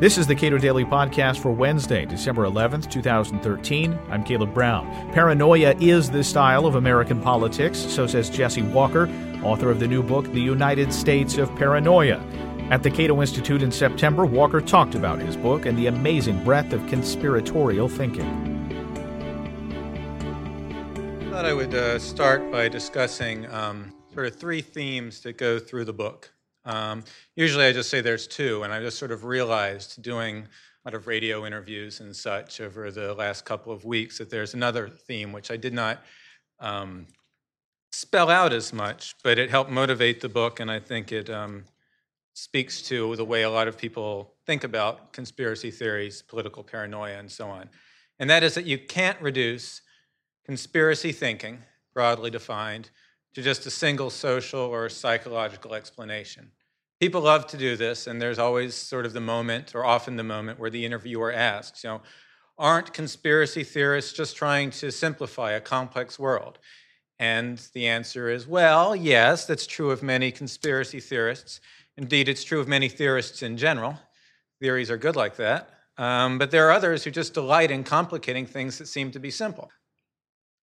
This is the Cato Daily Podcast for Wednesday, December 11th, 2013. I'm Caleb Brown. Paranoia is the style of American politics, so says Jesse Walker, author of the new book, The United States of Paranoia. At the Cato Institute in September, Walker talked about his book and the amazing breadth of conspiratorial thinking. I thought I would uh, start by discussing um, sort of three themes that go through the book. Um, usually I just say there's two, and I just sort of realized doing a lot of radio interviews and such over the last couple of weeks that there's another theme which I did not um, spell out as much, but it helped motivate the book, and I think it um, speaks to the way a lot of people think about conspiracy theories, political paranoia, and so on. And that is that you can't reduce conspiracy thinking, broadly defined, to just a single social or psychological explanation. People love to do this, and there's always sort of the moment, or often the moment, where the interviewer asks, you know, aren't conspiracy theorists just trying to simplify a complex world? And the answer is, well, yes, that's true of many conspiracy theorists. Indeed, it's true of many theorists in general. Theories are good like that. Um, but there are others who just delight in complicating things that seem to be simple.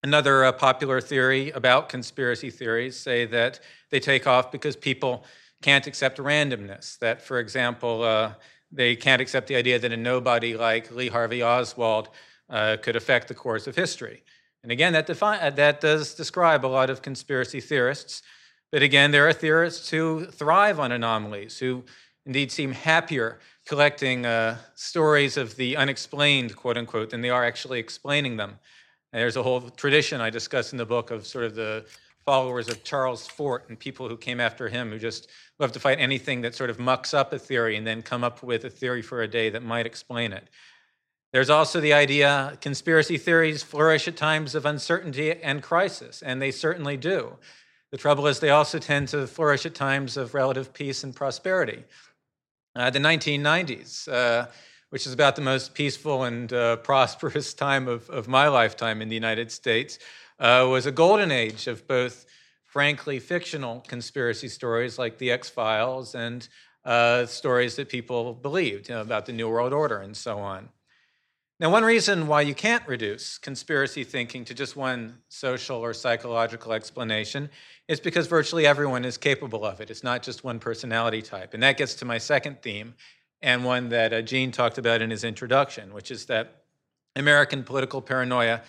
Another uh, popular theory about conspiracy theories say that they take off because people can't accept randomness. That, for example, uh, they can't accept the idea that a nobody like Lee Harvey Oswald uh, could affect the course of history. And again, that, defi- uh, that does describe a lot of conspiracy theorists. But again, there are theorists who thrive on anomalies, who indeed seem happier collecting uh, stories of the unexplained, quote unquote, than they are actually explaining them. And there's a whole tradition I discuss in the book of sort of the followers of Charles Fort and people who came after him who just love to fight anything that sort of mucks up a theory and then come up with a theory for a day that might explain it. There's also the idea conspiracy theories flourish at times of uncertainty and crisis, and they certainly do. The trouble is, they also tend to flourish at times of relative peace and prosperity. Uh, the 1990s, uh, which is about the most peaceful and uh, prosperous time of, of my lifetime in the United States, uh, was a golden age of both frankly fictional conspiracy stories like the X Files and uh, stories that people believed you know, about the New World Order and so on. Now, one reason why you can't reduce conspiracy thinking to just one social or psychological explanation is because virtually everyone is capable of it. It's not just one personality type. And that gets to my second theme, and one that uh, Gene talked about in his introduction, which is that American political paranoia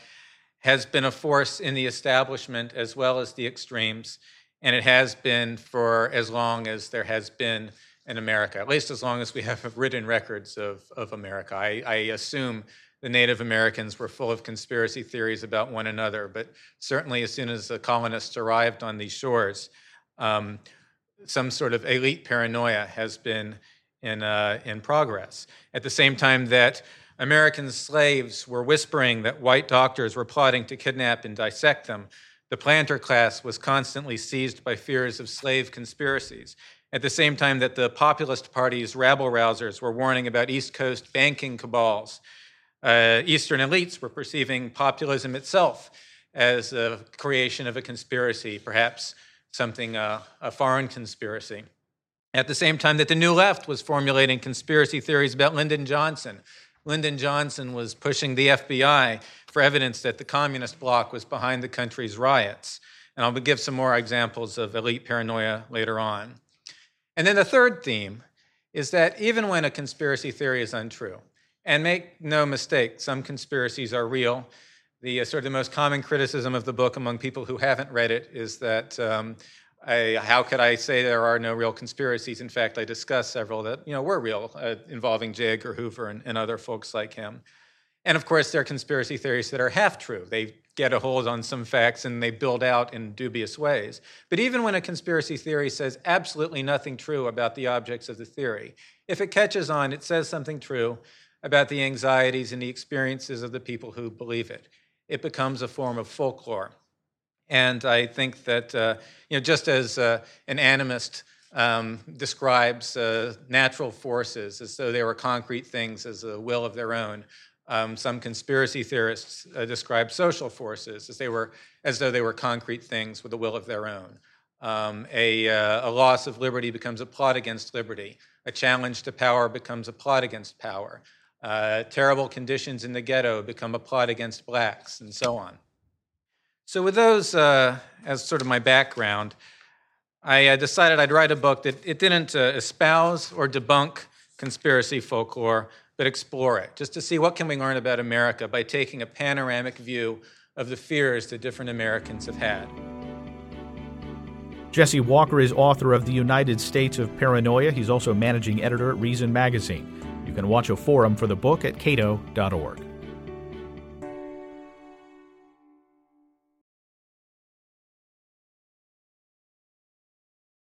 has been a force in the establishment as well as the extremes, and it has been for as long as there has been in America, at least as long as we have written records of, of America. I, I assume the Native Americans were full of conspiracy theories about one another, but certainly as soon as the colonists arrived on these shores, um, some sort of elite paranoia has been in, uh, in progress. At the same time that American slaves were whispering that white doctors were plotting to kidnap and dissect them, the planter class was constantly seized by fears of slave conspiracies. At the same time that the populist party's rabble rousers were warning about East Coast banking cabals, uh, Eastern elites were perceiving populism itself as a creation of a conspiracy, perhaps something, uh, a foreign conspiracy. At the same time that the New Left was formulating conspiracy theories about Lyndon Johnson, Lyndon Johnson was pushing the FBI for evidence that the communist bloc was behind the country's riots. And I'll give some more examples of elite paranoia later on. And then the third theme is that even when a conspiracy theory is untrue, and make no mistake, some conspiracies are real. The uh, sort of the most common criticism of the book among people who haven't read it is that um, I, how could I say there are no real conspiracies? In fact, I discuss several that you know were real, uh, involving J. Edgar Hoover and, and other folks like him. And of course, there are conspiracy theories that are half true. They get a hold on some facts and they build out in dubious ways. But even when a conspiracy theory says absolutely nothing true about the objects of the theory, if it catches on, it says something true about the anxieties and the experiences of the people who believe it. It becomes a form of folklore. And I think that, uh, you know, just as uh, an animist um, describes uh, natural forces as though they were concrete things as a will of their own, um, some conspiracy theorists uh, describe social forces as they were as though they were concrete things with a will of their own. Um, a, uh, a loss of liberty becomes a plot against liberty. A challenge to power becomes a plot against power. Uh, terrible conditions in the ghetto become a plot against blacks, and so on. So, with those uh, as sort of my background, I uh, decided I'd write a book that it didn't uh, espouse or debunk conspiracy folklore, but explore it, just to see what can we learn about America by taking a panoramic view of the fears that different Americans have had. Jesse Walker is author of The United States of Paranoia. He's also managing editor at Reason Magazine. You can watch a forum for the book at cato.org.